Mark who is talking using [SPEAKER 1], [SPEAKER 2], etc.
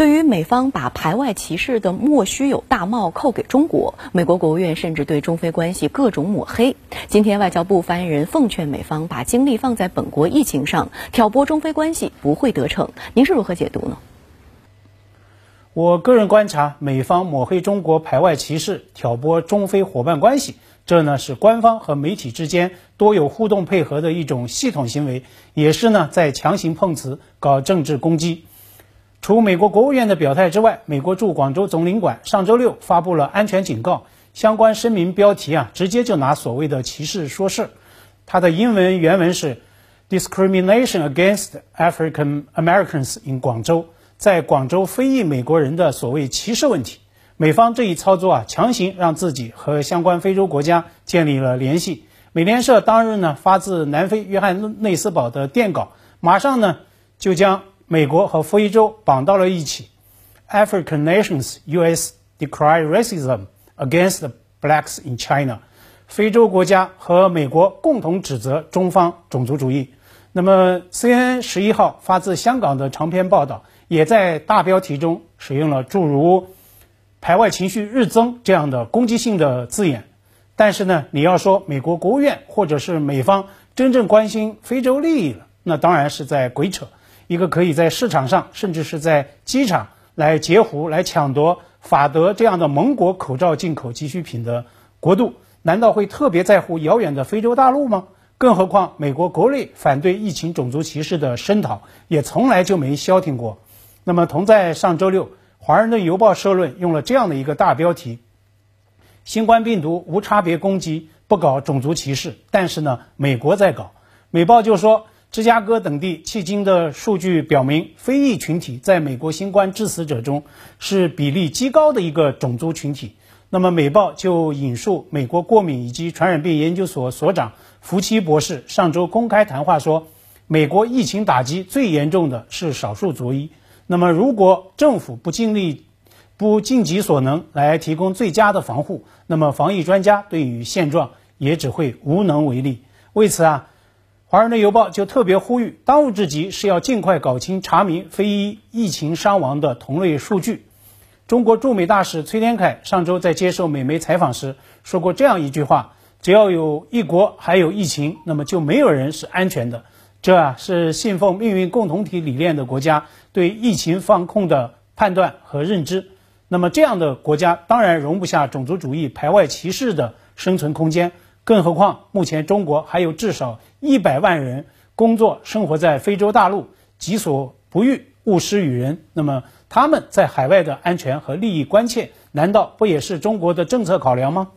[SPEAKER 1] 对于美方把排外歧视的莫须有大帽扣给中国，美国国务院甚至对中非关系各种抹黑。今天，外交部发言人奉劝美方把精力放在本国疫情上，挑拨中非关系不会得逞。您是如何解读呢？
[SPEAKER 2] 我个人观察，美方抹黑中国排外歧视，挑拨中非伙伴关系，这呢是官方和媒体之间多有互动配合的一种系统行为，也是呢在强行碰瓷搞政治攻击。除美国国务院的表态之外，美国驻广州总领馆上周六发布了安全警告，相关声明标题啊，直接就拿所谓的歧视说事。它的英文原文是 “discrimination against African Americans in 广州”。在广州非裔美国人的所谓歧视问题，美方这一操作啊，强行让自己和相关非洲国家建立了联系。美联社当日呢发自南非约翰内斯堡的电稿，马上呢就将美国和非洲绑到了一起。African nations U.S. decry racism against blacks in China。非洲国家和美国共同指责中方种族主义。那么，CNN 十一号发自香港的长篇报道。也在大标题中使用了诸如“排外情绪日增”这样的攻击性的字眼，但是呢，你要说美国国务院或者是美方真正关心非洲利益了，那当然是在鬼扯。一个可以在市场上，甚至是在机场来截胡、来抢夺法德这样的盟国口罩进口急需品的国度，难道会特别在乎遥远的非洲大陆吗？更何况，美国国内反对疫情种族歧视的声讨也从来就没消停过。那么，同在上周六，《华盛顿邮报》社论用了这样的一个大标题：“新冠病毒无差别攻击，不搞种族歧视，但是呢，美国在搞。”美报就说，芝加哥等地迄今的数据表明，非裔群体在美国新冠致死者中是比例极高的一个种族群体。那么，美报就引述美国过敏以及传染病研究所所长福奇博士上周公开谈话说，美国疫情打击最严重的是少数族裔。那么，如果政府不尽力、不尽己所能来提供最佳的防护，那么防疫专家对于现状也只会无能为力。为此啊，《华盛顿邮报》就特别呼吁，当务之急是要尽快搞清查明非裔疫情伤亡的同类数据。中国驻美大使崔天凯上周在接受美媒采访时说过这样一句话：“只要有一国还有疫情，那么就没有人是安全的。”这啊是信奉命运共同体理念的国家对疫情防控的判断和认知。那么这样的国家当然容不下种族主义排外歧视的生存空间。更何况目前中国还有至少一百万人工作生活在非洲大陆，己所不欲，勿施于人。那么他们在海外的安全和利益关切，难道不也是中国的政策考量吗？